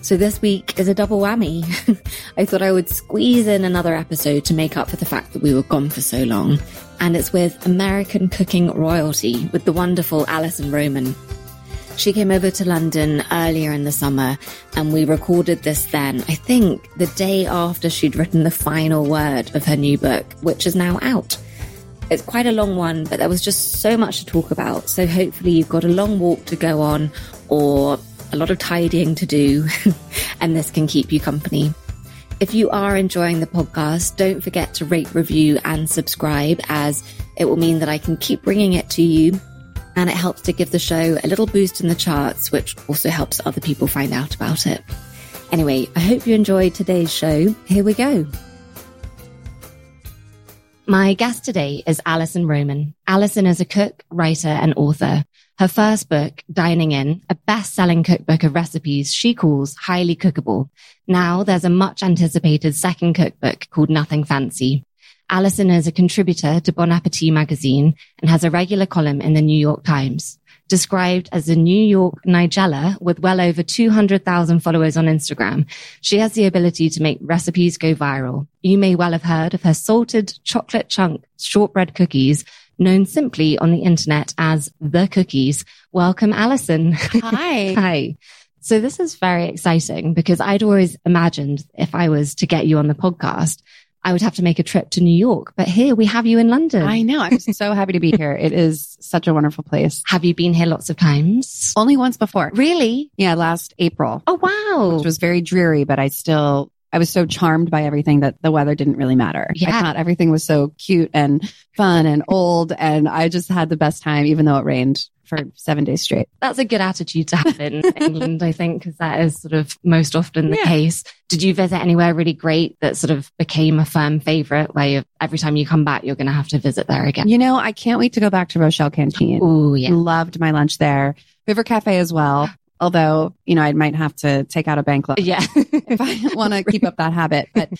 So this week is a double whammy. I thought I would squeeze in another episode to make up for the fact that we were gone for so long. And it's with American cooking royalty with the wonderful Alison Roman. She came over to London earlier in the summer and we recorded this then, I think the day after she'd written the final word of her new book, which is now out. It's quite a long one, but there was just so much to talk about. So hopefully you've got a long walk to go on or a lot of tidying to do, and this can keep you company. If you are enjoying the podcast, don't forget to rate, review, and subscribe, as it will mean that I can keep bringing it to you. And it helps to give the show a little boost in the charts, which also helps other people find out about it. Anyway, I hope you enjoyed today's show. Here we go. My guest today is Alison Roman. Alison is a cook, writer, and author. Her first book, Dining In, a best-selling cookbook of recipes she calls highly cookable. Now there's a much anticipated second cookbook called Nothing Fancy. Alison is a contributor to Bon Appetit magazine and has a regular column in the New York Times. Described as a New York Nigella with well over 200,000 followers on Instagram, she has the ability to make recipes go viral. You may well have heard of her salted chocolate chunk shortbread cookies, known simply on the internet as the cookies. Welcome, Alison. Hi. Hi. So this is very exciting because I'd always imagined if I was to get you on the podcast, I would have to make a trip to New York. But here we have you in London. I know. I'm so happy to be here. It is such a wonderful place. Have you been here lots of times? Only once before. Really? Yeah, last April. Oh, wow. Which was very dreary, but I still I was so charmed by everything that the weather didn't really matter. Yeah. I thought everything was so cute and fun and old. And I just had the best time, even though it rained for seven days straight. That's a good attitude to have in England, I think, because that is sort of most often the Yeah. case. Did you visit anywhere really great that sort of became a firm favorite where you, every time you come back, you're going to have to visit there again? You know, I can't wait to go back to Rochelle Canteen. Oh, yeah. Loved my lunch there. River Cafe as well. Although, you know, I might have to take out a bank loan. Yeah. if I want to keep up that habit. But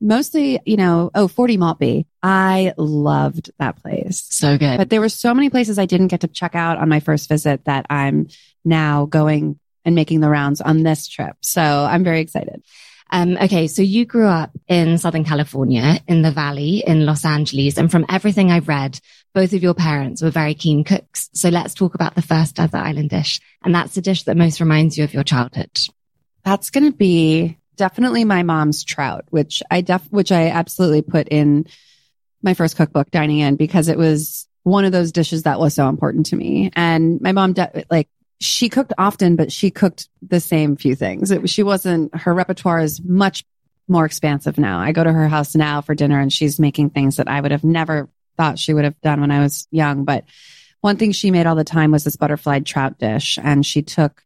mostly, you know, oh, 40 Maltby. I loved that place. so good. But there were so many places I didn't get to check out on my first visit that I'm now going and making the rounds on this trip. So I'm very excited. Um, okay. So you grew up in Southern California in the Valley in Los Angeles. And from everything I've read, both of your parents were very keen cooks. So let's talk about the first desert island dish. And that's the dish that most reminds you of your childhood. That's going to be definitely my mom's trout, which I def, which I absolutely put in my first cookbook, Dining In, because it was one of those dishes that was so important to me. And my mom, de- like, she cooked often, but she cooked the same few things. It, she wasn't, her repertoire is much more expansive now. I go to her house now for dinner and she's making things that I would have never thought she would have done when I was young. But one thing she made all the time was this butterfly trout dish. And she took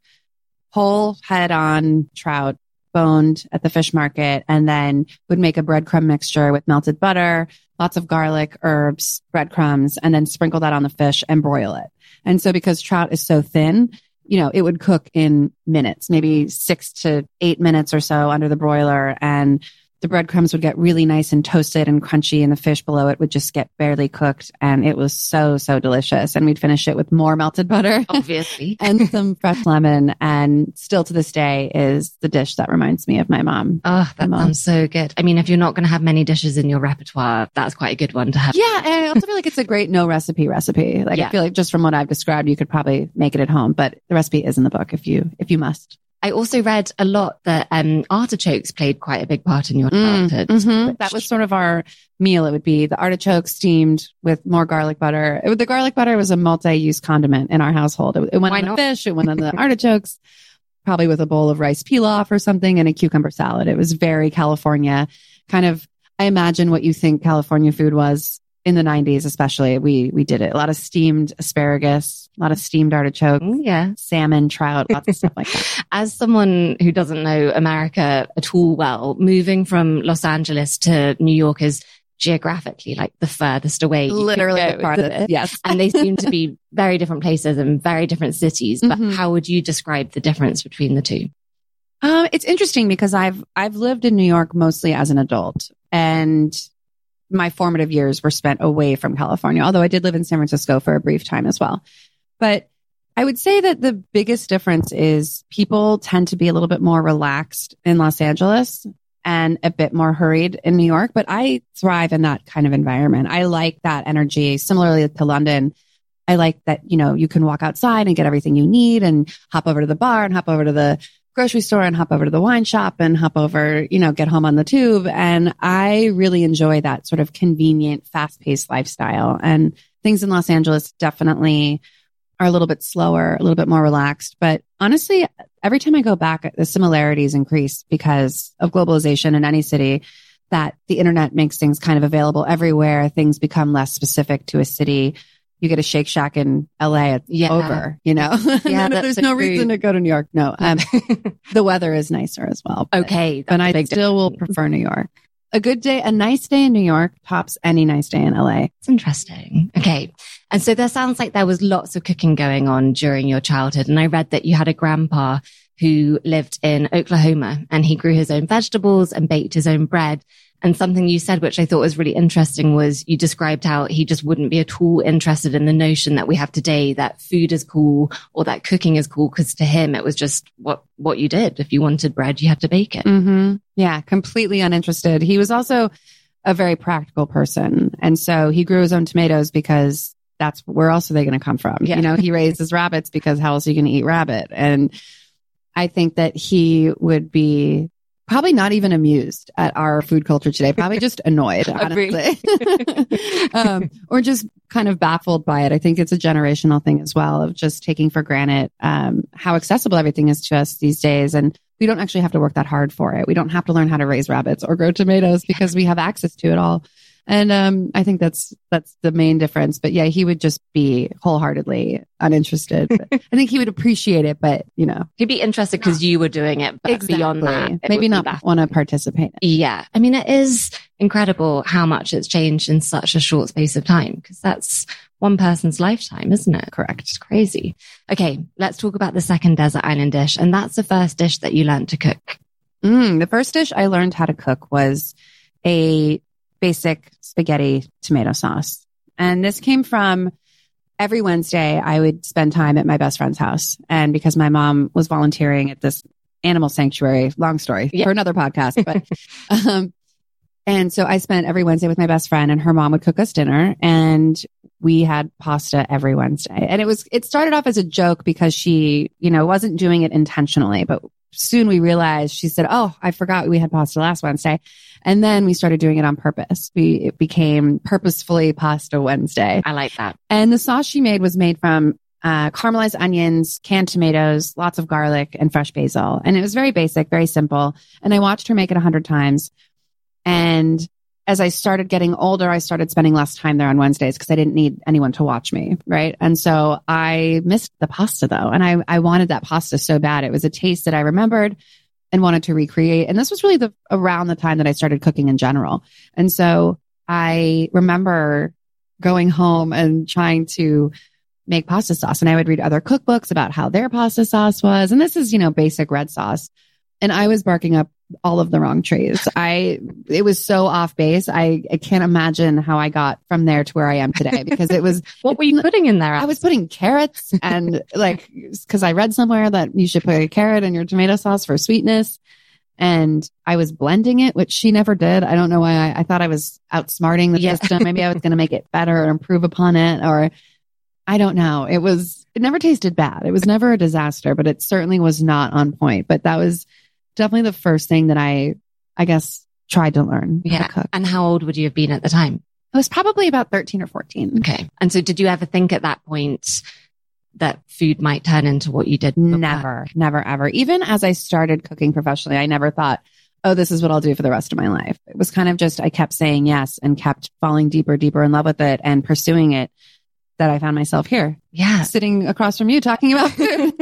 whole head on trout boned at the fish market and then would make a breadcrumb mixture with melted butter, lots of garlic, herbs, breadcrumbs, and then sprinkle that on the fish and broil it. And so because trout is so thin, you know, it would cook in minutes, maybe six to eight minutes or so under the broiler. And the breadcrumbs would get really nice and toasted and crunchy and the fish below it would just get barely cooked. And it was so, so delicious. And we'd finish it with more melted butter Obviously. and some fresh lemon. And still to this day is the dish that reminds me of my mom. Oh, that Mom. sounds so good. I mean, if you're not going to have many dishes in your repertoire, that's quite a good one to have. Yeah. And I also feel like it's a great no recipe recipe. Like Yeah. I feel like just from what I've described, you could probably make it at home, but the recipe is in the book if you, if you must. I also read a lot that um, artichokes played quite a big part in your Mm, childhood. Mhm. That was sort of our meal. It would be the artichoke steamed with more garlic butter. It, the garlic butter was a multi-use condiment in our household. It, it went Why on the fish. It went on the artichokes, probably with a bowl of rice pilaf or something and a cucumber salad. It was very California kind of. I imagine what you think California food was in the 90s, especially. We, we did it. A lot of steamed asparagus, a lot of steamed artichoke, yeah. salmon, trout, lots of stuff like that. As someone who doesn't know America at all well, moving from Los Angeles to New York is geographically like the furthest away. Literally the farthest. Yes. and they seem to be very different places and very different cities. But Mhm. how would you describe the difference between the two? Um, it's interesting because I've I've lived in New York mostly as an adult, and my formative years were spent away from California. Although I did live in San Francisco for a brief time as well, but I would say that the biggest difference is people tend to be a little bit more relaxed in Los Angeles and a bit more hurried in New York. But I thrive in that kind of environment. I like that energy. Similarly to London. I like that, you know, you can walk outside and get everything you need and hop over to the bar and hop over to the grocery store and hop over to the wine shop and hop over, you know, get home on the tube. And I really enjoy that sort of convenient, fast paced lifestyle. And things in Los Angeles definitely are a little bit slower, a little bit more relaxed. But honestly, every time I go back, the similarities increase because of globalization in any city that the internet makes things kind of available everywhere. Things become less specific to a city. You get a Shake Shack in LA, it's Yeah. over, you know? Yeah, that's There's no reason to go to New York. No, um, the weather is nicer as well. but- okay. but I a I big still will prefer New York. A good day, a nice day in New York tops any nice day in LA. It's interesting. Okay. And so there sounds like there was lots of cooking going on during your childhood. And I read that you had a grandpa who lived in Oklahoma and he grew his own vegetables and baked his own bread. And something you said, which I thought was really interesting was you described how he just wouldn't be at all interested in the notion that we have today that food is cool or that cooking is cool. Cause to him, it was just what, what you did. If you wanted bread, you had to bake it. Mm-hmm. Yeah, completely uninterested. He was also a very practical person. And so he grew his own tomatoes because that's where else are they going to come from? Yeah. You know, he raised his rabbits because how else are you going to eat rabbit? And I think that he would be probably not even amused at our food culture today, probably just annoyed, honestly. um, or just kind of baffled by it. I think it's a generational thing as well of just taking for granted um, how accessible everything is to us these days. And we don't actually have to work that hard for it. We don't have to learn how to raise rabbits or grow tomatoes because we have access to it all. And um, I think that's that's the main difference. But yeah, he would just be wholeheartedly uninterested. I think he would appreciate it, but you know, He'd be interested because you were doing it, but beyond that, maybe not want to participate. Yeah. I mean, it is incredible how much it's changed in such a short space of time because that's one person's lifetime, isn't it? Correct. It's crazy. Okay. Let's talk about the second desert island dish. And that's the first dish that you learned to cook. Mm, the first dish I learned how to cook was a basic spaghetti tomato sauce. And this came from every Wednesday I would spend time at my best friend's house. And because my mom was volunteering at this animal sanctuary, long story Yeah. for another podcast, but, um, and so I spent every Wednesday with my best friend and her mom would cook us dinner and we had pasta every Wednesday. And it was, it started off as a joke because she, you know, wasn't doing it intentionally, but soon we realized she said, Oh, I forgot we had pasta last Wednesday. And then we started doing it on purpose. We, it became purposefully pasta Wednesday. I like that. And the sauce she made was made from uh, caramelized onions, canned tomatoes, lots of garlic and fresh basil. And it was very basic, very simple. And I watched her make it a hundred times. And as I started getting older, I started spending less time there on Wednesdays because I didn't need anyone to watch me. Right. And so I missed the pasta though. And I, I wanted that pasta so bad. It was a taste that I remembered and wanted to recreate. And this was really the around the time that I started cooking in general. And so I remember going home and trying to make pasta sauce. And I would read other cookbooks about how their pasta sauce was. And this is, you know, basic red sauce. And I was barking up all of the wrong trees. I, it was so off base. I, I can't imagine how I got from there to where I am today because it was, What were you putting in there? I was putting carrots and like, cause I read somewhere that you should put a carrot in your tomato sauce for sweetness. And I was blending it, which she never did. I don't know why I, I thought I was outsmarting the Yeah. system. Maybe I was going to make it better or improve upon it or I don't know. It was, it never tasted bad. It was never a disaster, but it certainly was not on point. But that was definitely the first thing that I, I guess, tried to learn yeah. to cook. And how old would you have been at the time? I was probably about 13 or 14. Okay. And so did you ever think at that point that food might turn into what you did? Never, never, ever. Even as I started cooking professionally, I never thought, oh, this is what I'll do for the rest of my life. It was kind of just, I kept saying yes and kept falling deeper, deeper in love with it and pursuing it that I found myself here. Yeah. Sitting across from you talking about food.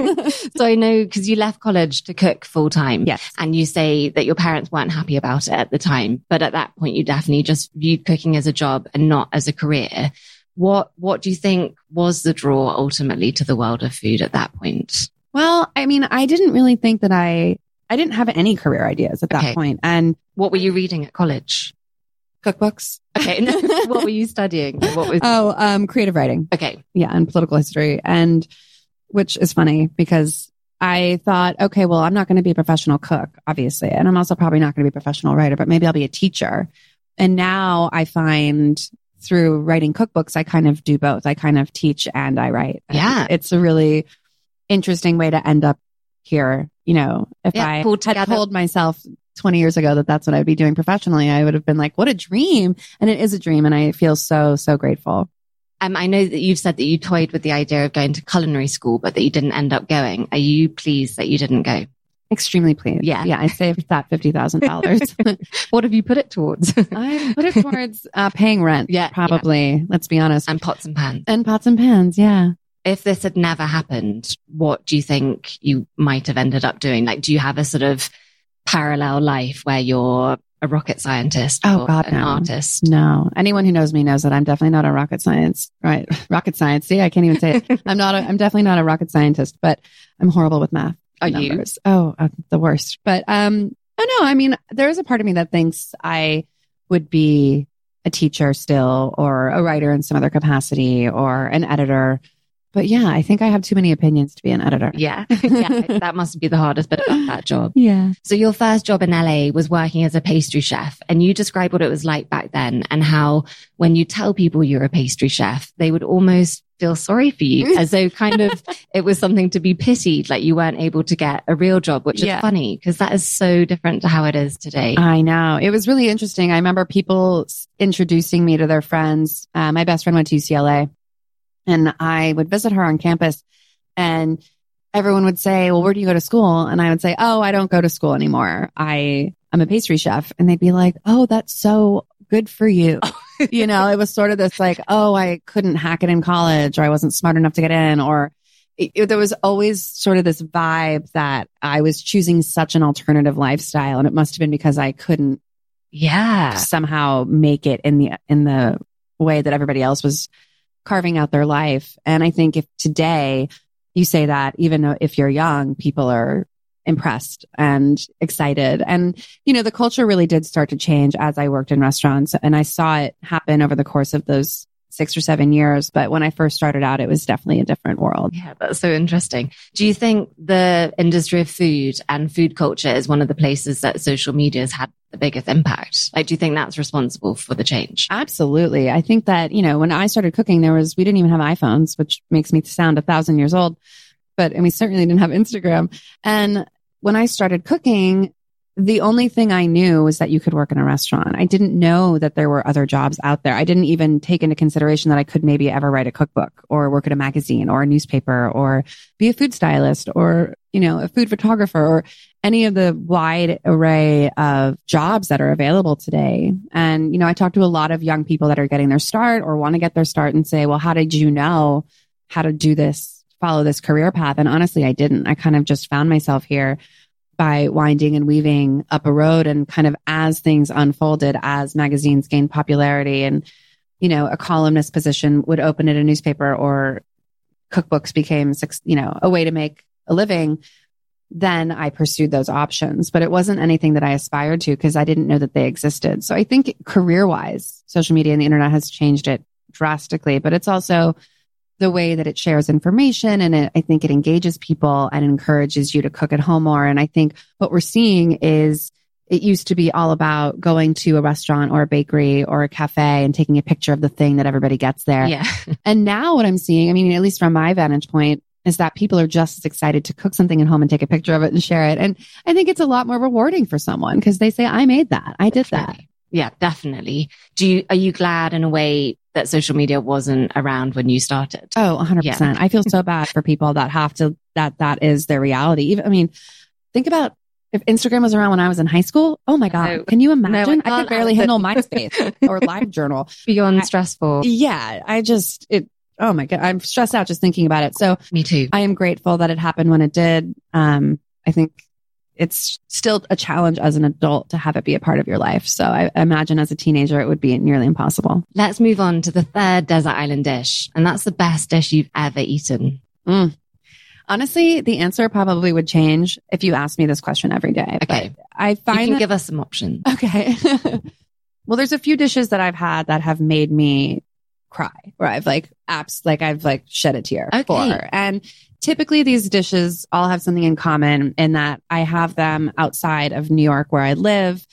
so I know because you left college to cook full time. Yes. And you say that your parents weren't happy about it at the time. But at that point, you definitely just viewed cooking as a job and not as a career. What, what do you think was the draw ultimately to the world of food at that point? Well, I mean, I didn't really think that I, I didn't have any career ideas at that Okay. point. And What were you reading at college? Cookbooks. Okay. what were you studying? What was, Oh, um, creative writing. okay. Yeah. And political history. And which is funny because I thought, okay, well, I'm not going to be a professional cook, obviously. And I'm also probably not going to be a professional writer, but maybe I'll be a teacher. And now I find through writing cookbooks, I kind of do both. I kind of teach and I write. And Yeah. It's a really interesting way to end up here. You know, if Yeah, I pulled had told myself 20 years ago that that's what I'd be doing professionally, I would have been like, what a dream. And it is a dream. And I feel so, so grateful. Um, I know that you've said that you toyed with the idea of going to culinary school, but that you didn't end up going. Are you pleased that you didn't go? Extremely pleased. Yeah. Yeah. I saved that $50,000. What have you put it towards? I put it towards uh, paying rent. Yeah, Probably. Let's be honest. and pots and pans. and pots and pans. Yeah. If this had never happened, what do you think you might have ended up doing? Like, do you have a sort of parallel life where you're a rocket scientist Oh, or God, an no. artist? No. Anyone who knows me knows that I'm definitely not a rocket science, right? Rocket science. See, I can't even say it. I'm not, a, I'm definitely not a rocket scientist, but I'm horrible with math. Are and you? numbers. Oh, uh, the worst. But, um, oh no, I mean, there is a part of me that thinks I would be a teacher still or a writer in some other capacity or an editor. But yeah, I think I have too many opinions to be an editor. Yeah. yeah. That must be the hardest bit about that job. Yeah. So your first job in LA was working as a pastry chef and you described what it was like back then and how when you tell people you're a pastry chef, they would almost feel sorry for you as though kind of it was something to be pitied, like you weren't able to get a real job, which Yeah. is funny because that is so different to how it is today. I know. It was really interesting. I remember people introducing me to their friends. Uh, my best friend went to UCLA and I would visit her on campus and everyone would say, well, where do you go to school? And I would say, oh, I don't go to school anymore. I, I'm a pastry chef. And they'd be like, oh, that's so good for you. Oh. you know, it was sort of this like, oh, I couldn't hack it in college or I wasn't smart enough to get in or it, it- there was always sort of this vibe that I was choosing such an alternative lifestyle. And it must have been because I couldn't yeah. somehow make it in the in the way that everybody else was carving out their life. And I think if today you say that, even if you're young, people are impressed and excited. And, you know, the culture really did start to change as I worked in restaurants and I saw it happen over the course of those six or seven years. But when I first started out, it was definitely a different world. Yeah, that's so interesting. Do you think the industry of food and food culture is one of the places that social media has had the biggest impact? Like, do you think that's responsible for the change? Absolutely. I think that, you know, when I started cooking, there was, we didn't even have iPhones, which makes me sound a thousand years old, but, and we certainly didn't have Instagram. And when I started cooking, the only thing I knew was that you could work in a restaurant. I didn't know that there were other jobs out there. I didn't even take into consideration that I could maybe ever write a cookbook or work at a magazine or a newspaper or be a food stylist or, you know, a food photographer or any of the wide array of jobs that are available today. And, you know, I talk to a lot of young people that are getting their start or want to get their start and say, well, how did you know how to do this, follow this career path? And honestly, I didn't. I kind of just found myself here by winding and weaving up a road and kind of as things unfolded, as magazines gained popularity and, you know, a columnist position would open at a newspaper or cookbooks became, you know, a way to make a living then I pursued those options, but it wasn't anything that I aspired to because I didn't know that they existed. So I think career wise, social media and the internet has changed it drastically, but it's also the way that it shares information and it, I think it engages people and encourages you to cook at home more. And I think what we're seeing is it used to be all about going to a restaurant or a bakery or a cafe and taking a picture of the thing that everybody gets there. Yeah. And now what I'm seeing, I mean, at least from my vantage point, is that people are just as excited to cook something at home and take a picture of it and share it. And I think it's a lot more rewarding for someone because they say, I made that. I did that. Yeah, definitely. Do you, are you glad in a way that social media wasn't around when you started? Oh, 100%. I feel so bad for people that have to, that that is their reality. Even, I mean, think about if Instagram was around when I was in high school. Oh my God. No. Can you No, I imagine? I, could barely handle MySpace or LiveJournal. Beyond I- stressful. Yeah. I just, it, oh my God, I'm stressed out just thinking about it. So Me too. I am grateful that it happened when it did. Um, I think it's still a challenge as an adult to have it be a part of your life. So I imagine as a teenager, it would be nearly impossible. Let's move on to the third desert island dish. And that's the best dish you've ever eaten. Mm. Honestly, the answer probably would change if you asked me this question every day. Okay. But I You can that- give us some options. Okay. well, there's a few dishes that I've had that have made me cry where I've like apps, like I've like shed a tear Okay. for. And typically these dishes all have something in common in that I have them outside of New York where I live.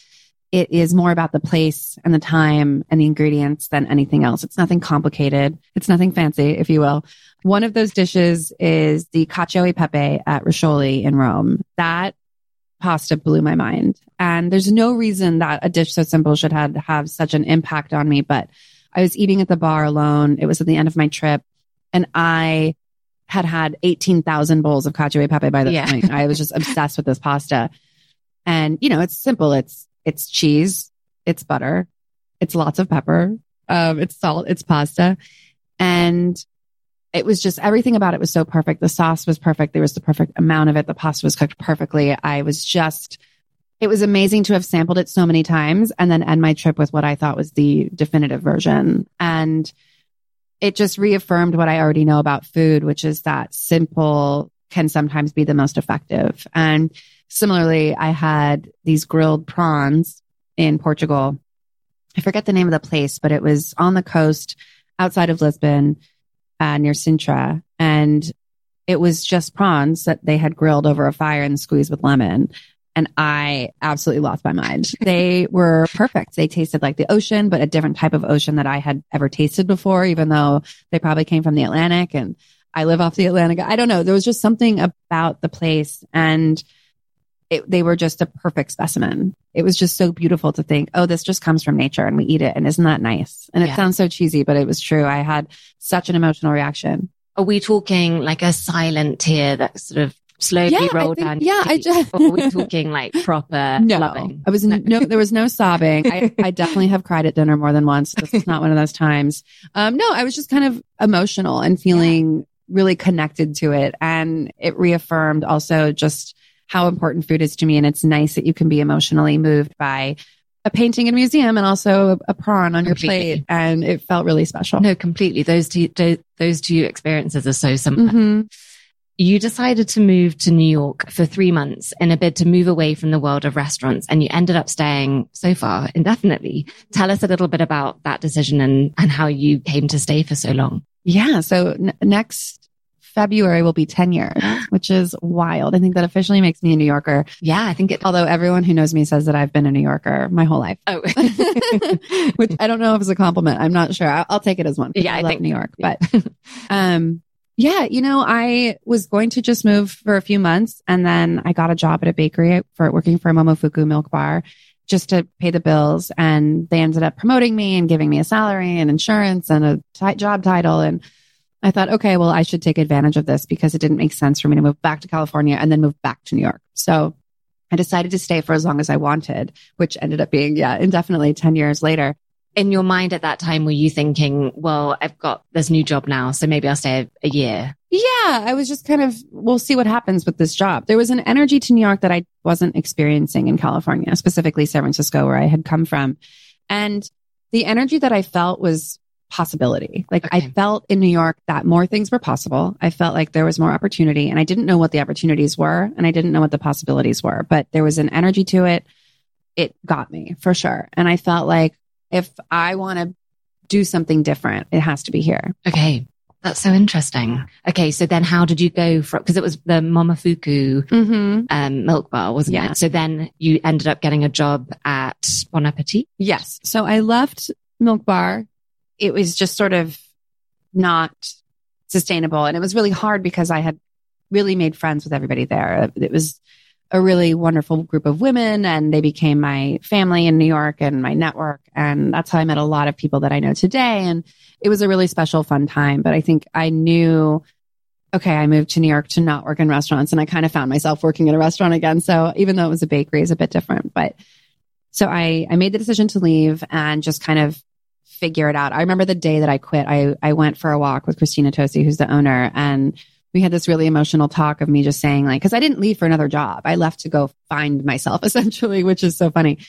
It is more about the place and the time and the ingredients than anything else. It's nothing complicated. It's nothing fancy, if you will. One of those dishes is the cacio e pepe at Roscioli in Rome. That pasta blew my mind. And there's no reason that a dish so simple should have, have such an impact on me. But I was eating at the bar alone. It was at the end of my trip and I had had 18,000 bowls of cacio e pepe by this Yeah. point. I was just obsessed with this pasta. And, you know, it's simple. It's, it's cheese. It's butter. It's lots of pepper. Um, it's salt. It's pasta. And it was just everything about it was so perfect. The sauce was perfect. There was the perfect amount of it. The pasta was cooked perfectly. I was just, it was amazing to have sampled it so many times and then end my trip with what I thought was the definitive version. And it just reaffirmed what I already know about food, which is that simple can sometimes be the most effective. And similarly, I had these grilled prawns in Portugal. I forget the name of the place, but it was on the coast outside of Lisbon uh, near Sintra. And it was just prawns that they had grilled over a fire and squeezed with lemon. And I absolutely lost my mind. They were perfect. They tasted like the ocean, but a different type of ocean that I had ever tasted before, even though they probably came from the Atlantic and I live off the Atlantic. I don't know. There was just something about the place and it, they were just a perfect specimen. It was just so beautiful to think, oh, this just comes from nature and we eat it. And isn't that nice? And it Yeah. sounds so cheesy, but it was true. I had such an emotional reaction. Are we talking like a silent tear that sort of slowly Yeah, I rolled think- down? yeah, I just- or are we talking like proper No, loving? I was no. there was no sobbing. I, I definitely have cried at dinner more than once. This was not one of those times. Um, no, I was just kind of emotional and feeling really connected to it. And it reaffirmed also just how important food is to me. And it's nice that you can be emotionally moved by a painting in a museum and also a, prawn on your Completely. plate. And it felt really special. No, completely. Those two, those, two experiences are so similar. hmm You decided to move to New York for three months in a bid to move away from the world of restaurants and you ended up staying so far indefinitely. Tell us a little bit about that decision and, and how you came to stay for so long. Yeah. So n- next February will be 10 years, which is wild. I think that officially makes me a New Yorker. Yeah, I think it. Although everyone who knows me says that I've been a New Yorker my whole life, Oh, which I don't know if it's a compliment. I'm not sure. I'll, I'll take it as one. Yeah, I love think- New York, but, um, yeah, you know, I was going to just move for a few months and then I got a job at a bakery for working for a Momofuku milk bar just to pay the bills. And they ended up promoting me and giving me a salary and insurance and a job title. And I thought, okay, well, I should take advantage of this because it didn't make sense for me to move back to California and then move back to New York. So I decided to stay for as long as I wanted, which ended up being, yeah, indefinitely 10 years later. In your mind at that time, were you thinking, well, I've got this new job now, so maybe I'll stay a, year? Yeah, I was just kind of, we'll see what happens with this job. There was an energy to New York that I wasn't experiencing in California, specifically San Francisco, where I had come from. And the energy that I felt was possibility. Like I felt in New York that more things were possible. I felt like there was more opportunity and I didn't know what the opportunities were and I didn't know what the possibilities were, but there was an energy to it. It got me for sure. And I felt like if I want to do something different, it has to be here. Okay. That's so interesting. Okay. So then how did you go from, cause it was the Momofuku, Mm-hmm. um, milk bar, wasn't Yeah. it? So then you ended up getting a job at Bon Appetit. Yes. So I left Milk Bar. It was just sort of not sustainable. And it was really hard because I had really made friends with everybody there. It was a really wonderful group of women and they became my family in New York and my network. And that's how I met a lot of people that I know today. And it was a really special, fun time. But I think I knew, okay, I moved to New York to not work in restaurants and I kind of found myself working in a restaurant again. So even though it was a bakery, it's a bit different, but so I, I made the decision to leave and just kind of figure it out. I remember the day that I quit, I, I went for a walk with Christina Tosi, who's the owner, and we had this really emotional talk of me just saying like, cause I didn't leave for another job. I left to go find myself essentially, which is so funny.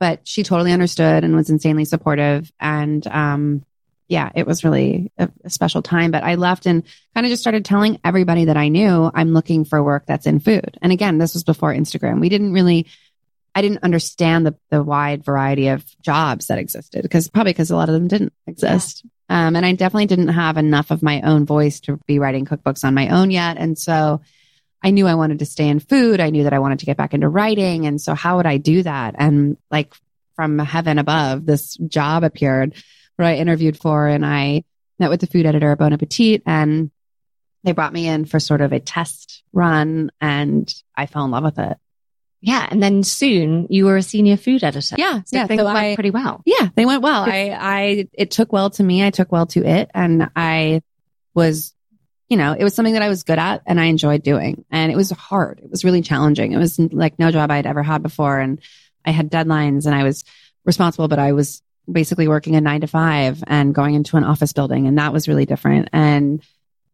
But she totally understood and was insanely supportive. And, um, yeah, it was really a, a special time. But I left and kind of just started telling everybody that I knew I'm looking for work that's in food. And again, this was before Instagram. We didn't really, I didn't understand the, the wide variety of jobs that existed because probably because a lot of them didn't exist. Yeah. Um, and I definitely didn't have enough of my own voice to be writing cookbooks on my own yet. And so I knew I wanted to stay in food. I knew that I wanted to get back into writing. And so how would I do that? And like from heaven above, this job appeared where I interviewed for and I met with the food editor at Bon Appetit and they brought me in for sort of a test run and I fell in love with it. Yeah. And then soon you were a senior food editor. Yeah. So yeah. things So went I- pretty well. Yeah, they went well. I, I, it took well to me. I took well to it. And I was, you know, it was something that I was good at and I enjoyed doing. And it was hard. It was really challenging. It was like no job I'd ever had before. And I had deadlines and I was responsible, but I was basically working a nine to five and going into an office building. And that was really different. And,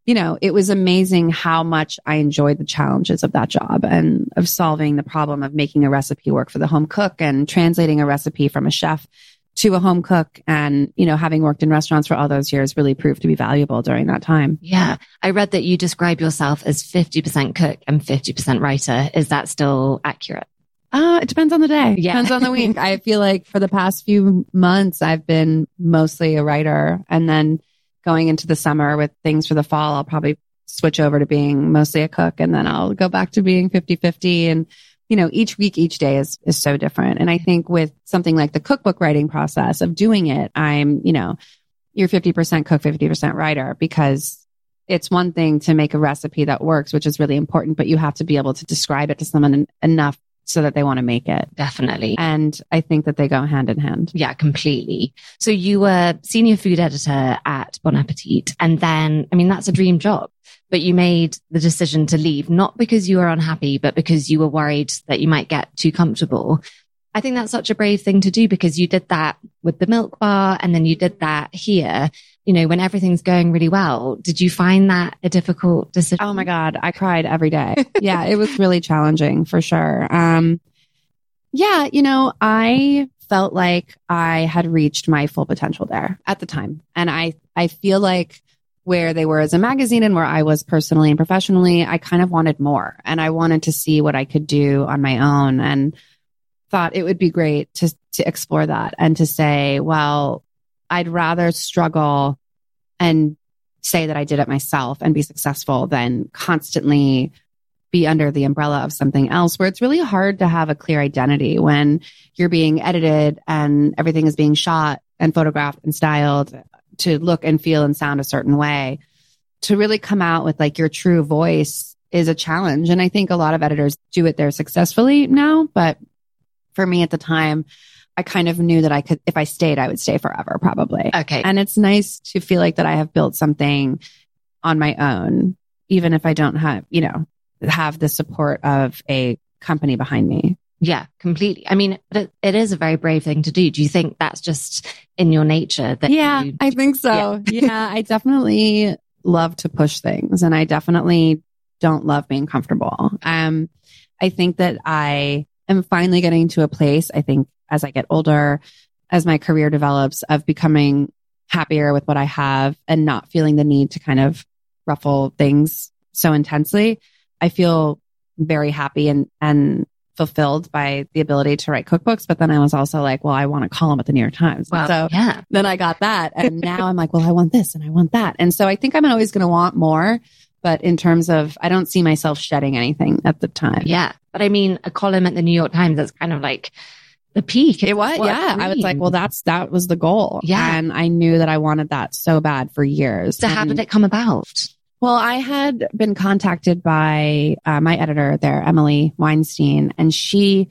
you know, it was amazing how much I enjoyed the challenges of that job and of solving the problem of making a recipe work for the home cook and translating a recipe from a chef to a home cook. And, you know, having worked in restaurants for all those years really proved to be valuable during that time. Yeah. I read that you describe yourself as 50% cook and 50% writer. Is that still accurate? Uh, it depends on the day. Yeah. Depends on the week. I feel like for the past few months, I've been mostly a writer. And then going into the summer with things for the fall, I'll probably switch over to being mostly a cook and then I'll go back to being 50 50. And, you know, each week, each day is, is so different. And I think with something like the cookbook writing process of doing it, I'm, you know, you're 50% cook, 50% writer because it's one thing to make a recipe that works, which is really important, but you have to be able to describe it to someone enough so that they want to make it. Definitely. And I think that they go hand in hand. Yeah, completely. So you were senior food editor at Bon Appetit. And then, I mean, that's a dream job, but you made the decision to leave, not because you were unhappy, but because you were worried that you might get too comfortable. I think that's such a brave thing to do because you did that with the milk bar and then you did that here. You know, when everything's going really well, did you find that a difficult decision? Oh my God. I cried every day. yeah. It was really challenging for sure. Um, yeah. You know, I felt like I had reached my full potential there at the time. And I, I feel like where they were as a magazine and where I was personally and professionally, I kind of wanted more and I wanted to see what I could do on my own and thought it would be great to, to explore that and to say, well, I'd rather struggle and say that I did it myself and be successful than constantly be under the umbrella of something else where it's really hard to have a clear identity when you're being edited and everything is being shot and photographed and styled to look and feel and sound a certain way. To really come out with like your true voice is a challenge. And I think a lot of editors do it there successfully now. But for me at the time, I kind of knew that I could, if I stayed, I would stay forever probably. Okay. And it's nice to feel like that I have built something on my own, even if I don't have, you know, have the support of a company behind me. Yeah, completely. I mean, it, it is a very brave thing to do. Do you think that's just in your nature that Yeah, you, I think so. Yeah. yeah, I definitely love to push things and I definitely don't love being comfortable. Um, I think that I am finally getting to a place, I think as I get older, as my career develops of becoming happier with what I have and not feeling the need to kind of ruffle things so intensely. I feel very happy and, and fulfilled by the ability to write cookbooks. But then I was also like, well, I want a column at the New York Times. so yeah, then I got that. And now I'm like, well, I want this and I want that. And so I think I'm always going to want more. But in terms of, I don't see myself shedding anything at the time. yeah. But I mean, a column at the New York Times, that's kind of like the peak. It was, yeah. I was like, well, that's, that was the goal. Yeah. And I knew that I wanted that so bad for years. So how did it come about? Well, I had been contacted by uh, my editor there, Emily Weinstein, and she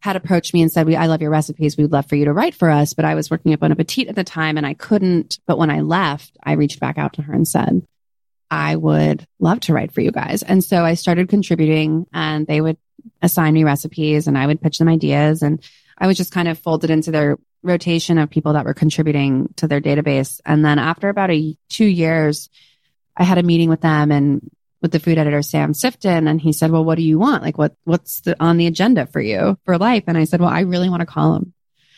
had approached me and said, "We, I love your recipes. We'd love for you to write for us." But I was working at Bon Appetit at the time, and I couldn't. But when I left, I reached back out to her and said, "I would love to write for you guys." And so I started contributing, and they would assign me recipes, and I would pitch them ideas, and I was just kind of folded into their rotation of people that were contributing to their database. And then after about a two years, I had a meeting with them and with the food editor, Sam Sifton. And he said, well, what do you want? Like what, what's the, on the agenda for you for life? And I said, well, I really want to column.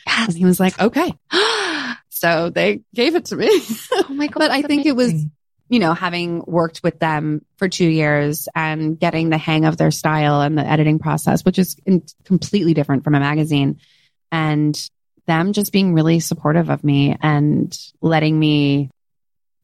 Yes. And he was like, okay. so they gave it to me. Oh my God. but I think amazing. it was, you know, having worked with them for two years and getting the hang of their style and the editing process, which is completely different from a magazine and them just being really supportive of me and letting me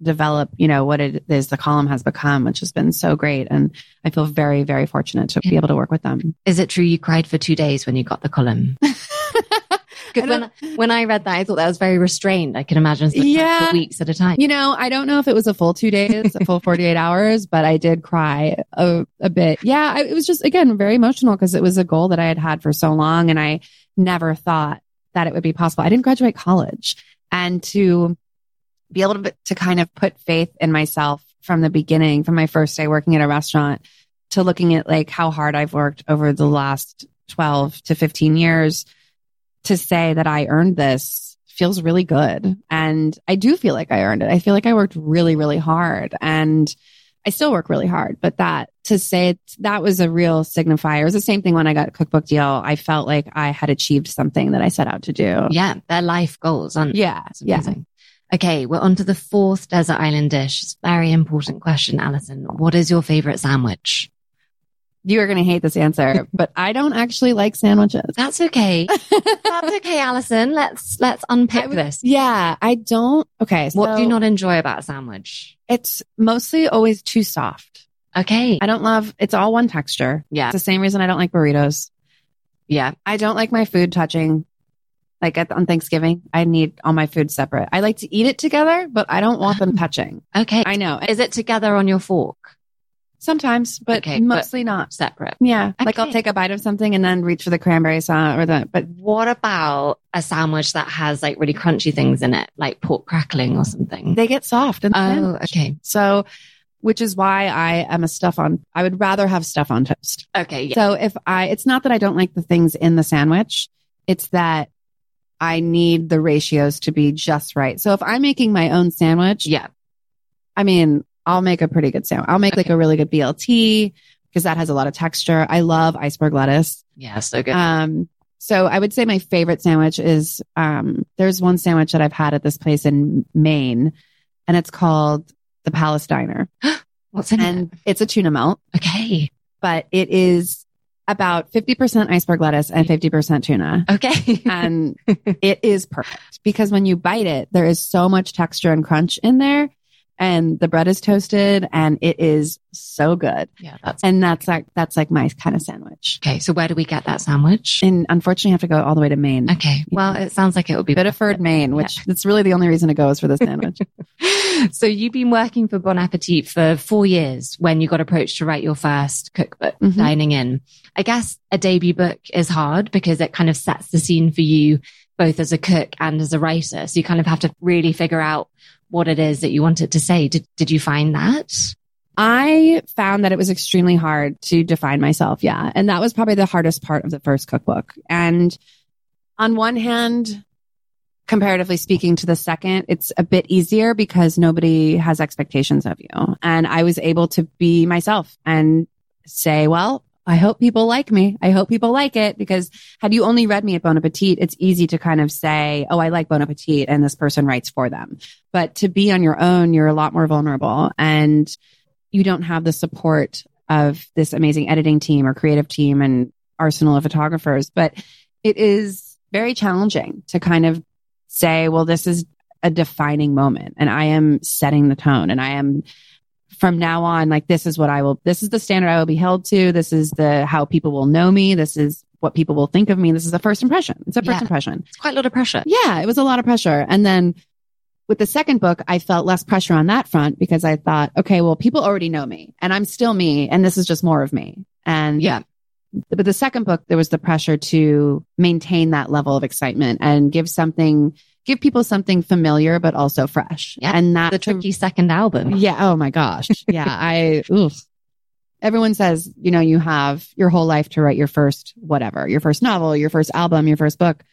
develop, you know, what it is the column has become, which has been so great. And I feel very, very fortunate to be able to work with them. Is it true you cried for two days when you got the column? when, when I read that, I thought that was very restrained. I can imagine yeah. for weeks at a time. You know, I don't know if it was a full two days, a full 48 hours, but I did cry a, a bit. Yeah. I, it was just, again, very emotional because it was a goal that I had had for so long. And I never thought that it would be possible. I didn't graduate college and to be able to, to kind of put faith in myself from the beginning, from my first day working at a restaurant to looking at like how hard I've worked over the last 12 to 15 years to say that I earned this feels really good. And I do feel like I earned it. I feel like I worked really, really hard and I still work really hard, but that to say it, that was a real signifier. It was the same thing when I got a cookbook deal. I felt like I had achieved something that I set out to do. Yeah. Their life goals. On yeah. Yeah. Okay, we're on to the fourth desert island dish. It's Very important question, Alison. What is your favorite sandwich? You are going to hate this answer, but I don't actually like sandwiches. That's okay. That's okay, Alison. Let's let's unpick this. Yeah, I don't. Okay, so what do you not enjoy about a sandwich? It's mostly always too soft. Okay, I don't love. It's all one texture. Yeah, it's the same reason I don't like burritos. Yeah, I don't like my food touching like at, on Thanksgiving, I need all my food separate. I like to eat it together, but I don't want them oh. touching. Okay. I know. Is it together on your fork? Sometimes, but okay, mostly but not separate. Yeah. Okay. Like I'll take a bite of something and then reach for the cranberry sauce or the, but what about a sandwich that has like really crunchy things in it, like pork crackling or something? They get soft. And oh, okay. So, which is why I am a stuff on, I would rather have stuff on toast. Okay. Yeah. So if I, it's not that I don't like the things in the sandwich. It's that I need the ratios to be just right. So if I'm making my own sandwich, yeah, I mean, I'll make a pretty good sandwich. I'll make okay. like a really good BLT because that has a lot of texture. I love iceberg lettuce. Yeah, so good. Um, so I would say my favorite sandwich is, um, there's one sandwich that I've had at this place in Maine and it's called the Palace Diner. What's in and it? it's a tuna melt. Okay. But it is about 50% iceberg lettuce and 50% tuna. Okay. and it is perfect because when you bite it, there is so much texture and crunch in there and the bread is toasted and it is so good. Yeah. That's and that's like, that's like my kind of sandwich. Okay. So where do we get that sandwich? And unfortunately, you have to go all the way to Maine. Okay. Well, it sounds like it would be Biddeford, Maine, which yeah. that's really the only reason to go is for the sandwich. so you've been working for Bon Appetit for four years when you got approached to write your first cookbook, mm-hmm. Dining In. I guess a debut book is hard because it kind of sets the scene for you both as a cook and as a writer. So you kind of have to really figure out what it is that you wanted to say. Did, did you find that? I found that it was extremely hard to define myself. Yeah. And that was probably the hardest part of the first cookbook. And on one hand, comparatively speaking to the second, it's a bit easier because nobody has expectations of you. And I was able to be myself and say, well, I hope people like me. I hope people like it because had you only read me at Bon Appetit, it's easy to kind of say, Oh, I like Bon Appetit and this person writes for them. But to be on your own, you're a lot more vulnerable and you don't have the support of this amazing editing team or creative team and arsenal of photographers. But it is very challenging to kind of say, well, this is a defining moment and I am setting the tone and I am from now on, like this is what I will, this is the standard I will be held to. This is the, how people will know me. This is what people will think of me. This is a first impression. It's a first yeah. impression. It's quite a lot of pressure. Yeah. It was a lot of pressure. And then with the second book, I felt less pressure on that front because I thought, okay, well, people already know me and I'm still me and this is just more of me. And yeah. But the second book, there was the pressure to maintain that level of excitement and give something give people something familiar but also fresh. Yeah. And that's the tricky second album. Yeah. Oh my gosh. Yeah. I, oof. Everyone says, you know, you have your whole life to write your first whatever, your first novel, your first album, your first book.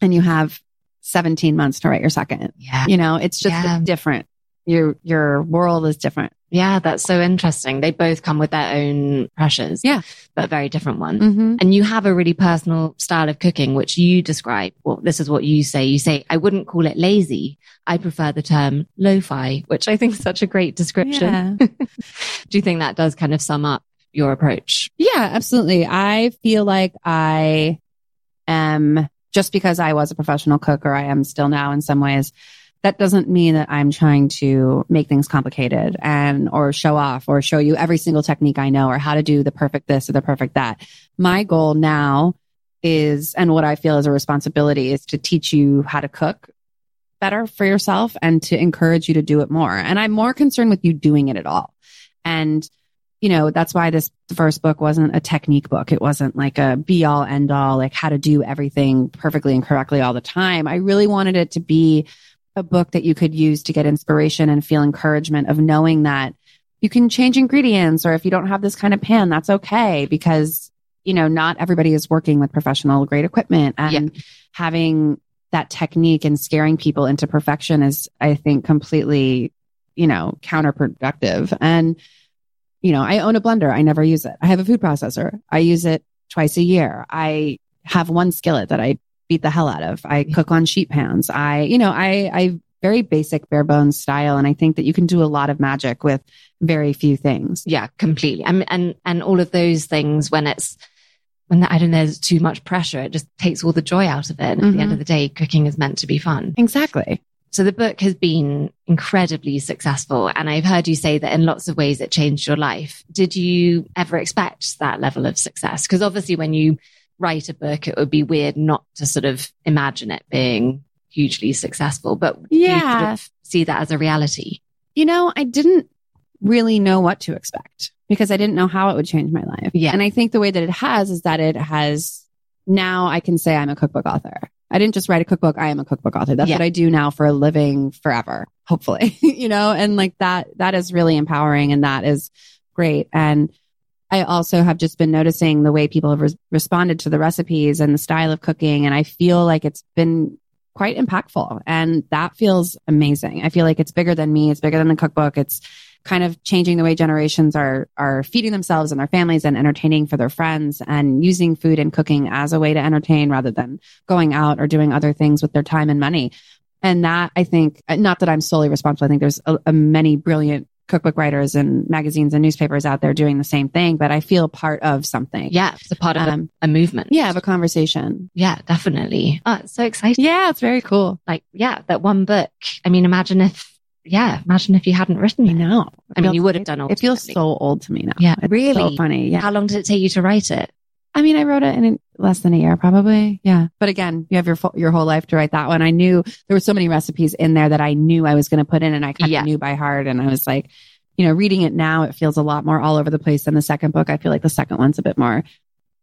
and you have 17 months to write your second. Yeah. You know, it's just Yeah. different. Your, your world is different. Yeah. That's so interesting. They both come with their own pressures. Yeah. But very different ones. Mm-hmm. And you have a really personal style of cooking, which you describe. Well, this is what you say. You say, I wouldn't call it lazy. I prefer the term lo-fi, which I think is such a great description. Yeah. Do you think that does kind of sum up your approach? Yeah, absolutely. I feel like I am just because I was a professional cook or I am still now in some ways. That doesn't mean that I'm trying to make things complicated and or show off or show you every single technique I know or how to do the perfect this or the perfect that. My goal now is, and what I feel is a responsibility is to teach you how to cook better for yourself and to encourage you to do it more. And I'm more concerned with you doing it at all. And you know, that's why this first book wasn't a technique book. It wasn't like a be all end all, like how to do everything perfectly and correctly all the time. I really wanted it to be a book that you could use to get inspiration and feel encouragement of knowing that you can change ingredients or if you don't have this kind of pan, that's okay because, you know, not everybody is working with professional grade equipment and having that technique and scaring people into perfection is, I think, completely, you know, counterproductive. And, you know, I own a blender. I never use it. I have a food processor. I use it twice a year. I have one skillet that I beat the hell out of. I cook on sheet pans. I, you know, I, I very basic bare bones style. And I think that you can do a lot of magic with very few things. Yeah, completely. And, and, and all of those things when it's, when I don't know, there's too much pressure, it just takes all the joy out of it. And at the end Mhm. of the day, cooking is meant to be fun. Exactly. So the book has been incredibly successful. And I've heard you say that in lots of ways it changed your life. Did you ever expect that level of success? Because obviously when you write a book, it would be weird not to sort of imagine it being hugely successful, but you sort Yeah. of see that as a reality. You know, I didn't really know what to expect because I didn't know how it would change my life. Yeah. And I think the way that it has is that it has now I can say I'm a cookbook author. I didn't just write a cookbook. I am a cookbook author. That's Yeah. what I do now for a living forever, hopefully, you know, and like that, that is really empowering and that is great. And I also have just been noticing the way people have res- responded to the recipes and the style of cooking. And I feel like it's been quite impactful and that feels amazing. I feel like it's bigger than me. It's bigger than the cookbook. It's kind of changing the way generations are, are feeding themselves and their families and entertaining for their friends and using food and cooking as a way to entertain rather than going out or doing other things with their time and money. And that I think, not that I'm solely responsible. I think there's a, a many brilliant cookbook writers and magazines and newspapers out there doing the same thing, but I feel part of something. Yeah. It's a part of a- Um, a, movement. yeah, of a conversation. Yeah, definitely. Oh, it's so exciting. Yeah, it's very cool. Like, yeah, that one book. I mean, imagine if, yeah, imagine if you hadn't written it. know. I mean, you would have done all It feels so old to me now. Yeah, It's really? so funny. Yeah. How long did it take you to write it? I mean, I wrote it in less than a year, probably. Yeah. But again, you have your full, your whole life to write that one. I knew there were so many recipes in there that I knew I was going to put in and I kind Yeah. of knew by heart. And I was like, you know, reading it now, it feels a lot more all over the place than the second book. I feel like the second one's a bit more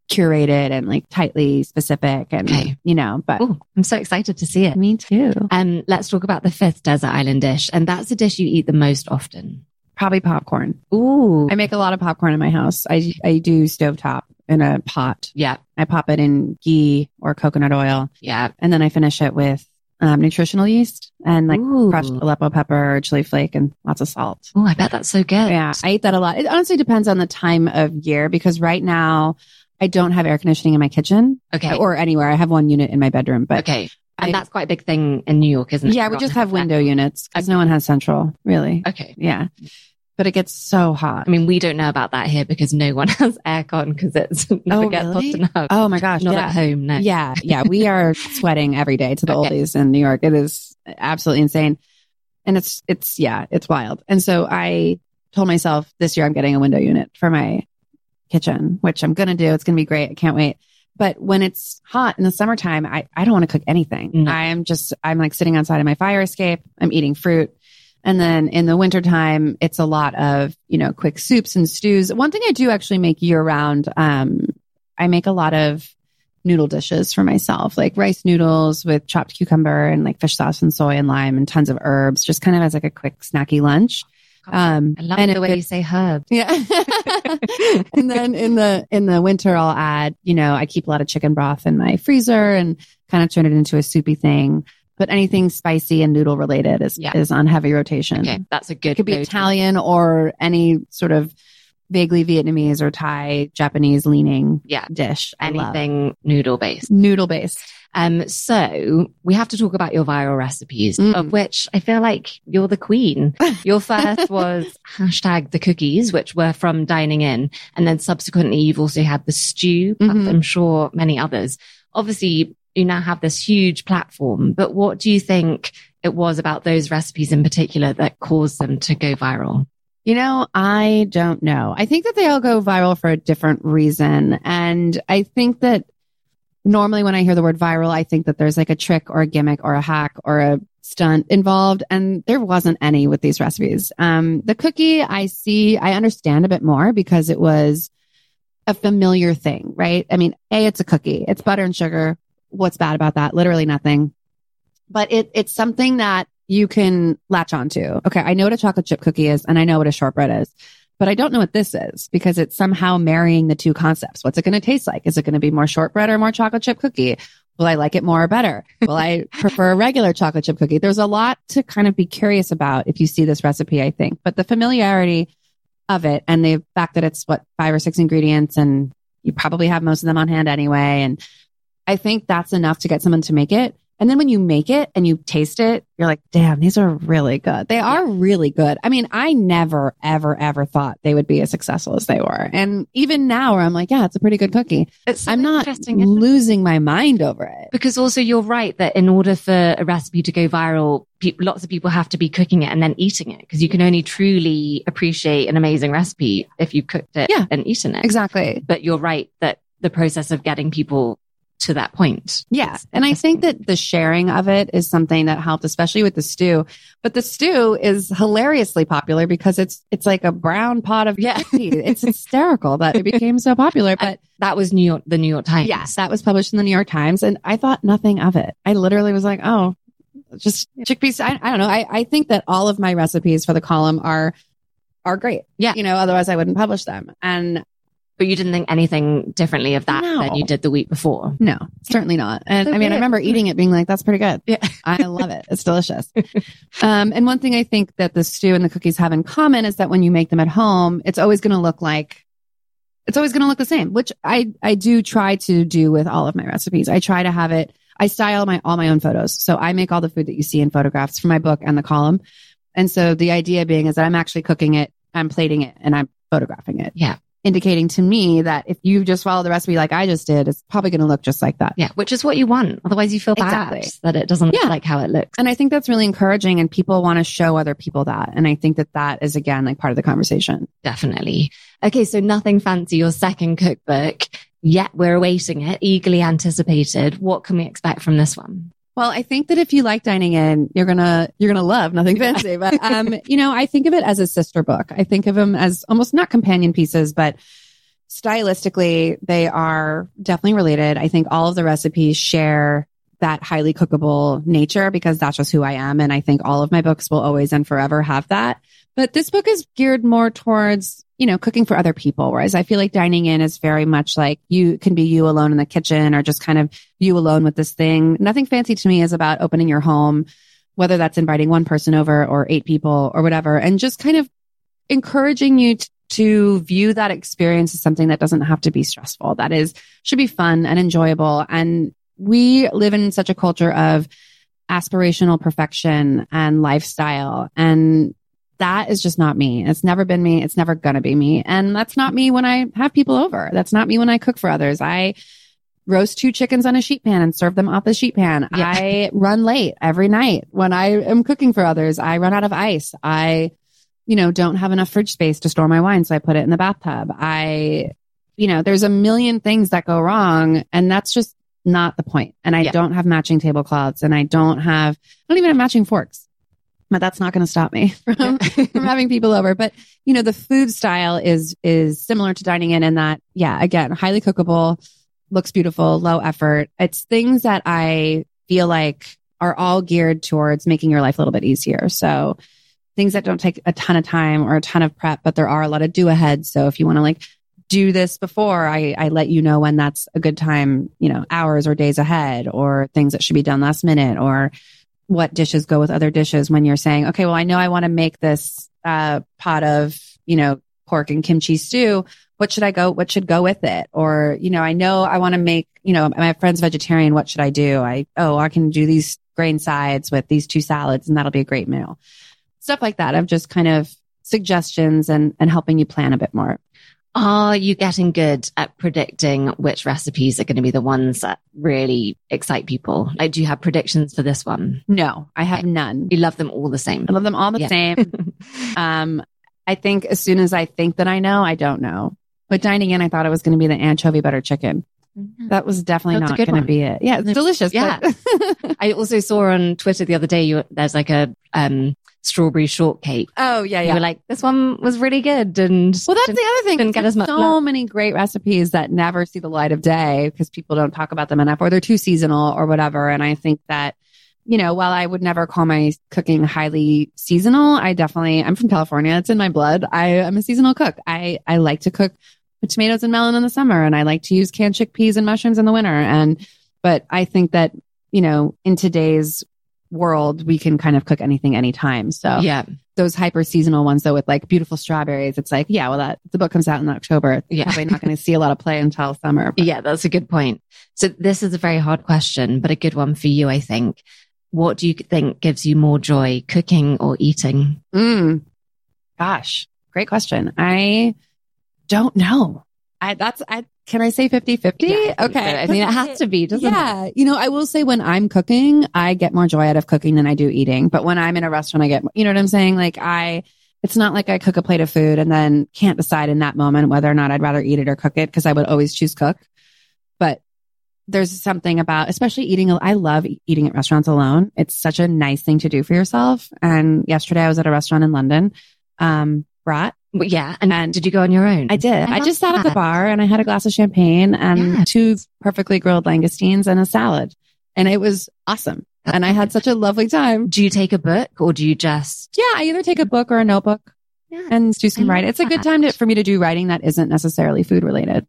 curated and like tightly specific and, Okay. you know, but Oh, I'm so excited to see it. me too. Um, let's talk about the fifth desert island dish. And that's a dish you eat the most often. Probably popcorn. Ooh. I make a lot of popcorn in my house. I, I do stovetop in a pot. yeah. I pop it in ghee or coconut oil Yeah. and then I finish it with um, nutritional yeast and like Ooh. crushed Aleppo pepper or chili flake and lots of salt. Oh, I bet that's so good. Yeah, I eat that a lot. It honestly depends on the time of year because right now I don't have air conditioning in my kitchen Okay. or anywhere. I have one unit in my bedroom, but okay. And I- that's quite a big thing in New York, isn't it? yeah, we just have window units because no one has central really. Okay. Yeah, but it gets so hot. I mean, we don't know about that here because no one has aircon because it's never Oh, gets really? hot enough. oh my gosh, Not yeah. at home, no. Yeah, yeah, we are sweating every day to the Okay. oldies in New York. It is absolutely insane. And it's, it's, yeah, it's wild. And so I told myself this year I'm getting a window unit for my kitchen, which I'm going to do. It's going to be great. I can't wait. But when it's hot in the summertime, I, I don't want to cook anything. No. I'm just, I'm like sitting outside of my fire escape. I'm eating fruit. And then in the wintertime, it's a lot of, you know, quick soups and stews. One thing I do actually make year round, um, I make a lot of noodle dishes for myself, like rice noodles with chopped cucumber and like fish sauce and soy and lime and tons of herbs, just kind of as like a quick snacky lunch. Um, I love and the way it- you say herb. yeah. and then in the in the winter I'll add, you know, I keep a lot of chicken broth in my freezer and kind of turn it into a soupy thing. But anything spicy and noodle related is Yeah. is on heavy rotation. Okay, that's a good. It could be go-to. Italian or any sort of vaguely Vietnamese or Thai, Japanese leaning Yeah, dish. I anything noodle based. noodle based. Um, so we have to talk about your viral recipes, Mm. of which I feel like you're the queen. Your first was hashtag the cookies, which were from dining in. And then subsequently you've also had the stew, Mhm. I'm sure many others. Obviously you now have this huge platform, but what do you think it was about those recipes in particular that caused them to go viral? You know, I don't know. I think that they all go viral for a different reason. And I think that normally when I hear the word viral, I think that there's like a trick or a gimmick or a hack or a stunt involved. And there wasn't any with these recipes. Um, the cookie I see, I understand a bit more because it was a familiar thing, right? I mean, A, it's a cookie. It's butter and sugar. What's bad about that? Literally nothing. But it, it's something that you can latch onto. Okay. I know what a chocolate chip cookie is and I know what a shortbread is, but I don't know what this is because it's somehow marrying the two concepts. What's it going to taste like? Is it going to be more shortbread or more chocolate chip cookie? Will I like it more or better? Will I prefer a regular chocolate chip cookie? There's a lot to kind of be curious about if you see this recipe, I think, but the familiarity of it and the fact that it's what five or six ingredients and you probably have most of them on hand anyway. And I think that's enough to get someone to make it. And then when you make it and you taste it, you're like, damn, these are really good. They are really good. I mean, I never, ever, ever thought they would be as successful as they were. And even now where I'm like, yeah, it's a pretty good cookie. So I'm not losing my mind over it. Because also you're right that in order for a recipe to go viral, pe- lots of people have to be cooking it and then eating it because you can only truly appreciate an amazing recipe if you've cooked it Yeah. and eaten it. Exactly. But you're right that the process of getting people to that point. Yeah. And I think that the sharing of it is something that helped, especially with the stew. But the stew is hilariously popular because it's, it's like a brown pot of Yeah. It's hysterical that it became so popular. But that was New York, the New York Times. yes, that was published in the New York Times and I thought nothing of it. I literally was like, oh, just chickpeas. I, I don't know. I, I think that all of my recipes for the column are, are great. Yeah. You know, otherwise I wouldn't publish them. And But you didn't think anything differently of that No. than you did the week before. No, certainly not. And So I mean, I remember eating it being like, that's pretty good. Yeah. I love it. It's delicious. um, and one thing I think that the stew and the cookies have in common is that when you make them at home, it's always going to look like, it's always going to look the same, which I, I do try to do with all of my recipes. I try to have it, I style my, all my own photos. So I make all the food that you see in photographs for my book and the column. And so the idea being is that I'm actually cooking it, I'm plating it and I'm photographing it. Yeah. Indicating to me that if you just follow the recipe like I just did, it's probably going to look just like that. Yeah. Which is what you want. Otherwise you feel bad Exactly. that it doesn't Yeah. look like how it looks. And I think that's really encouraging and people want to show other people that. And I think that that is again, like part of the conversation. Definitely. Okay. So nothing fancy, your second cookbook. Yet we're awaiting it, eagerly anticipated. What can we expect from this one? Well, I think that if you like dining in, you're to, you're to love nothing fancy, but, um, you know, I think of it as a sister book. I think of them as almost not companion pieces, but stylistically, they are definitely related. I think all of the recipes share that highly cookable nature because that's just who I am. And I think all of my books will always and forever have that. But this book is geared more towards, you know, cooking for other people. Whereas I feel like dining in is very much like you can be you alone in the kitchen or just kind of you alone with this thing. Nothing fancy to me is about opening your home, whether that's inviting one person over or eight people or whatever, and just kind of encouraging you to, to view that experience as something that doesn't have to be stressful. That is, should be fun and enjoyable. And we live in such a culture of aspirational perfection and lifestyle. And that is just not me. It's never been me. It's never going to be me. And that's not me when I have people over. That's not me when I cook for others. I roast two chickens on a sheet pan and serve them off the sheet pan. Yeah. I run late every night when I am cooking for others. I run out of ice. I, you know, don't have enough fridge space to store my wine. So I put it in the bathtub. I, you know, there's a million things that go wrong and that's just not the point. And I Yeah. don't have matching tablecloths and I don't have, I don't even have matching forks. But that's not going to stop me from, from having people over. But you know, the food style is is similar to dining in in that, yeah, again, highly cookable, looks beautiful, low effort. It's things that I feel like are all geared towards making your life a little bit easier. So things that don't take a ton of time or a ton of prep, but there are a lot of do ahead. So if you want to like do this before, I, I let you know when that's a good time, you know, hours or days ahead or things that should be done last minute or what dishes go with other dishes when you're saying, okay, well, I know I want to make this, uh, pot of, you know, pork and kimchi stew. What should I go? What should go with it? Or, you know, I know I want to make, you know, my friend's vegetarian. What should I do? I, oh, I can do these grain sides with these two salads and that'll be a great meal. Stuff like that. Of just kind of suggestions and, and helping you plan a bit more. Are you getting good at predicting which recipes are going to be the ones that really excite people? Like, do you have predictions for this one? No, I have none. You love them all the same. I love them all the yeah. same. um, I think as soon as I think that I know, I don't know. But dining in, I thought it was going to be the anchovy butter chicken. Mm-hmm. That was definitely That's not going to be it. Yeah, it's delicious. Yeah. I also saw on Twitter the other day, you, there's like a, um, strawberry shortcake. Oh yeah, yeah. You were like, this one was really good, and well, that's the other thing. Didn't get as much. So love. many great recipes that never see the light of day because people don't talk about them enough, or they're too seasonal, or whatever. And I think that you know, while I would never call my cooking highly seasonal, I definitely I'm from California. It's in my blood. I am a seasonal cook. I I like to cook with tomatoes and melon in the summer, and I like to use canned chickpeas and mushrooms in the winter. And but I think that you know, in today's world, we can kind of cook anything anytime. So yeah, those hyper seasonal ones though with like beautiful strawberries, it's like, yeah, well, that the book comes out in October. Yeah. Probably not going to see a lot of play until summer. But. Yeah, that's a good point. So this is a very hard question, but a good one for you, I think. What do you think gives you more joy, cooking or eating? Mm. Gosh, great question. I don't know. I, that's, I, can I say 50 50? Yeah, okay. I mean, it has to be, doesn't yeah. it? You know, I will say when I'm cooking, I get more joy out of cooking than I do eating. But when I'm in a restaurant, I get, you know what I'm saying? Like I, it's not like I cook a plate of food and then can't decide in that moment whether or not I'd rather eat it or cook it because I would always choose cook. But there's something about, especially eating, I love eating at restaurants alone. It's such a nice thing to do for yourself. And yesterday I was at a restaurant in London, um, Brat yeah. And, and, did you go on your own? I did. I, I just sat that. at the bar and I had a glass of champagne and yeah. two perfectly grilled langoustines and a salad. And it was awesome. And I had such a lovely time. Do you take a book or do you just? Yeah, I either take a book or a notebook yeah. and do some writing. It's a good time to, for me to do writing that isn't necessarily food related.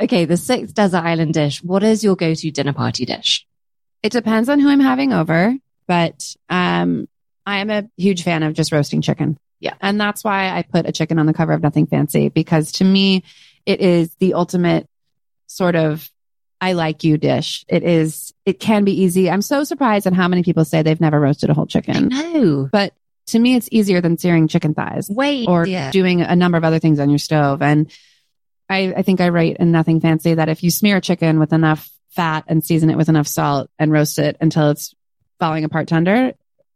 Okay. The sixth desert island dish. What is your go-to dinner party dish? It depends on who I'm having over, but, um, I am a huge fan of just roasting chicken. Yeah. And that's why I put a chicken on the cover of Nothing Fancy because to me, it is the ultimate sort of I like you dish. It is, it can be easy. I'm so surprised at how many people say they've never roasted a whole chicken. No. But to me, it's easier than searing chicken thighs. Wait. Or yeah. doing a number of other things on your stove. And I, I think I write in Nothing Fancy that if you smear a chicken with enough fat and season it with enough salt and roast it until it's falling apart tender,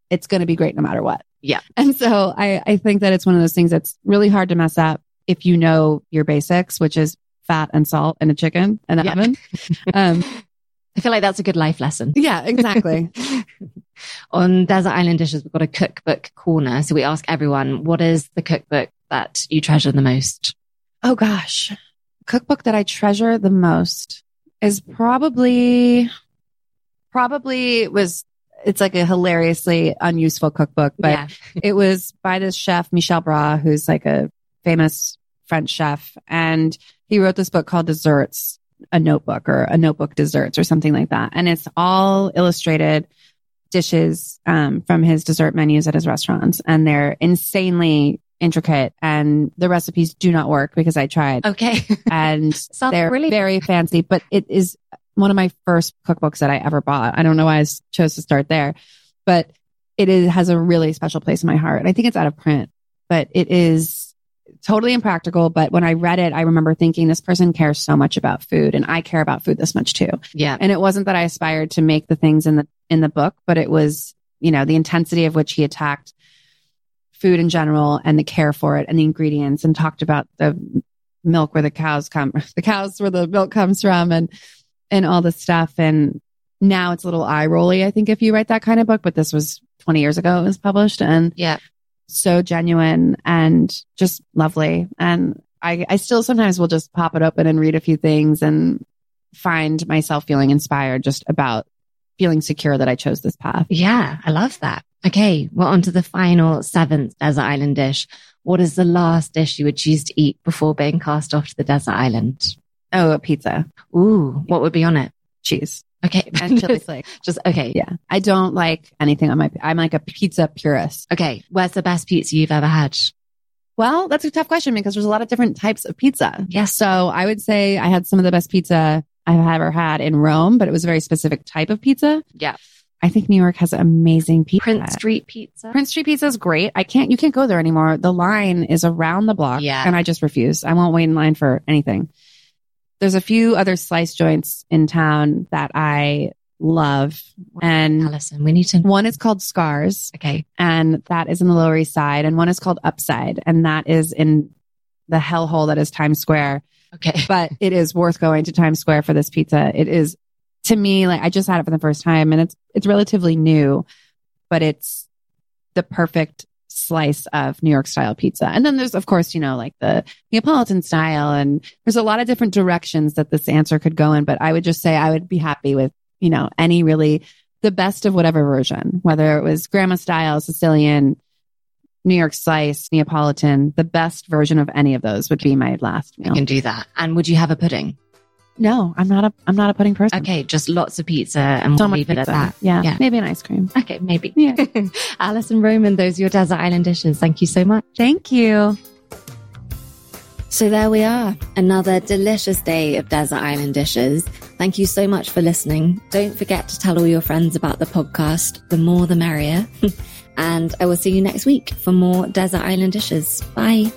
it's going to be great no matter what. Yeah. And so I, I think that it's one of those things that's really hard to mess up if you know your basics, which is fat and salt and a chicken and an yeah. oven. Um, I feel like that's a good life lesson. Yeah, exactly. On Desert Island Dishes, we've got a cookbook corner. So we ask everyone, what is the cookbook that you treasure the most? Oh gosh. Cookbook that I treasure the most is probably, probably was it's like a hilariously unuseful cookbook, but yeah. it was by this chef, Michel Bras, who's like a famous French chef. And he wrote this book called Desserts, a notebook or a notebook desserts or something like that. And it's all illustrated dishes, um, from his dessert menus at his restaurants. And they're insanely intricate and the recipes do not work because I tried. Okay. and they're really very fancy, but it is one of my first cookbooks that I ever bought. I don't know why I chose to start there, but it is, has a really special place in my heart. I think it's out of print, but it is totally impractical. But when I read it, I remember thinking this person cares so much about food and I care about food this much too. Yeah. And it wasn't that I aspired to make the things in the, in the book, but it was, you know, the intensity of which he attacked food in general and the care for it and the ingredients and talked about the milk where the cows come, the cows where the milk comes from and and all this stuff. And now it's a little eye rolly, I think, if you write that kind of book, but this was 20 years ago it was published and yeah, so genuine and just lovely. And I, I still sometimes will just pop it open and read a few things and find myself feeling inspired just about feeling secure that I chose this path. Yeah, I love that. Okay, well, on to the final seventh desert island dish. What is the last dish you would choose to eat before being cast off to the desert island? Oh, a pizza, Ooh, what would be on it? cheese, Okay, and chili flakes. Just okay. Yeah. I don't like anything on my, I'm like a pizza purist. Okay, where's the best pizza you've ever had? Well, that's a tough question because there's a lot of different types of pizza. Yes. So I would say I had some of the best pizza I've ever had in Rome, but it was a very specific type of pizza. Yeah. I think New York has amazing pizza. Prince Street Pizza. Prince Street Pizza is great. I can't, you can't go there anymore. The line is around the block. Yeah. And I just refuse. I won't wait in line for anything. There's a few other slice joints in town that I love. And Alison, we need to. one is called Scarr's Okay. and that is in the Lower East Side. And one is called Upside and that is in the hellhole that is Times Square. Okay. But it is worth going to Times Square for this pizza. It is to me, like I just had it for the first time and it's, it's relatively new, but it's the perfect slice of New York style pizza. And then there's, of course, you know, like the Neapolitan style and there's a lot of different directions that this answer could go in, but I would just say I would be happy with, you know, any really the best of whatever version, whether it was grandma style, Sicilian, New York slice, Neapolitan, the best version of any of those would be my last meal. can do that. And would you have a pudding? No, I'm not a, I'm not a pudding person. Okay, just lots of pizza and So we'll much leave it at that. Yeah, Yeah. Maybe an ice cream. Okay, maybe. Yeah. Alison Roman, those are your desert island dishes. Thank you so much. Thank you. So there we are. Another delicious day of desert island dishes. Thank you so much for listening. Don't forget to tell all your friends about the podcast. The more the merrier. and I will see you next week for more desert island dishes. Bye.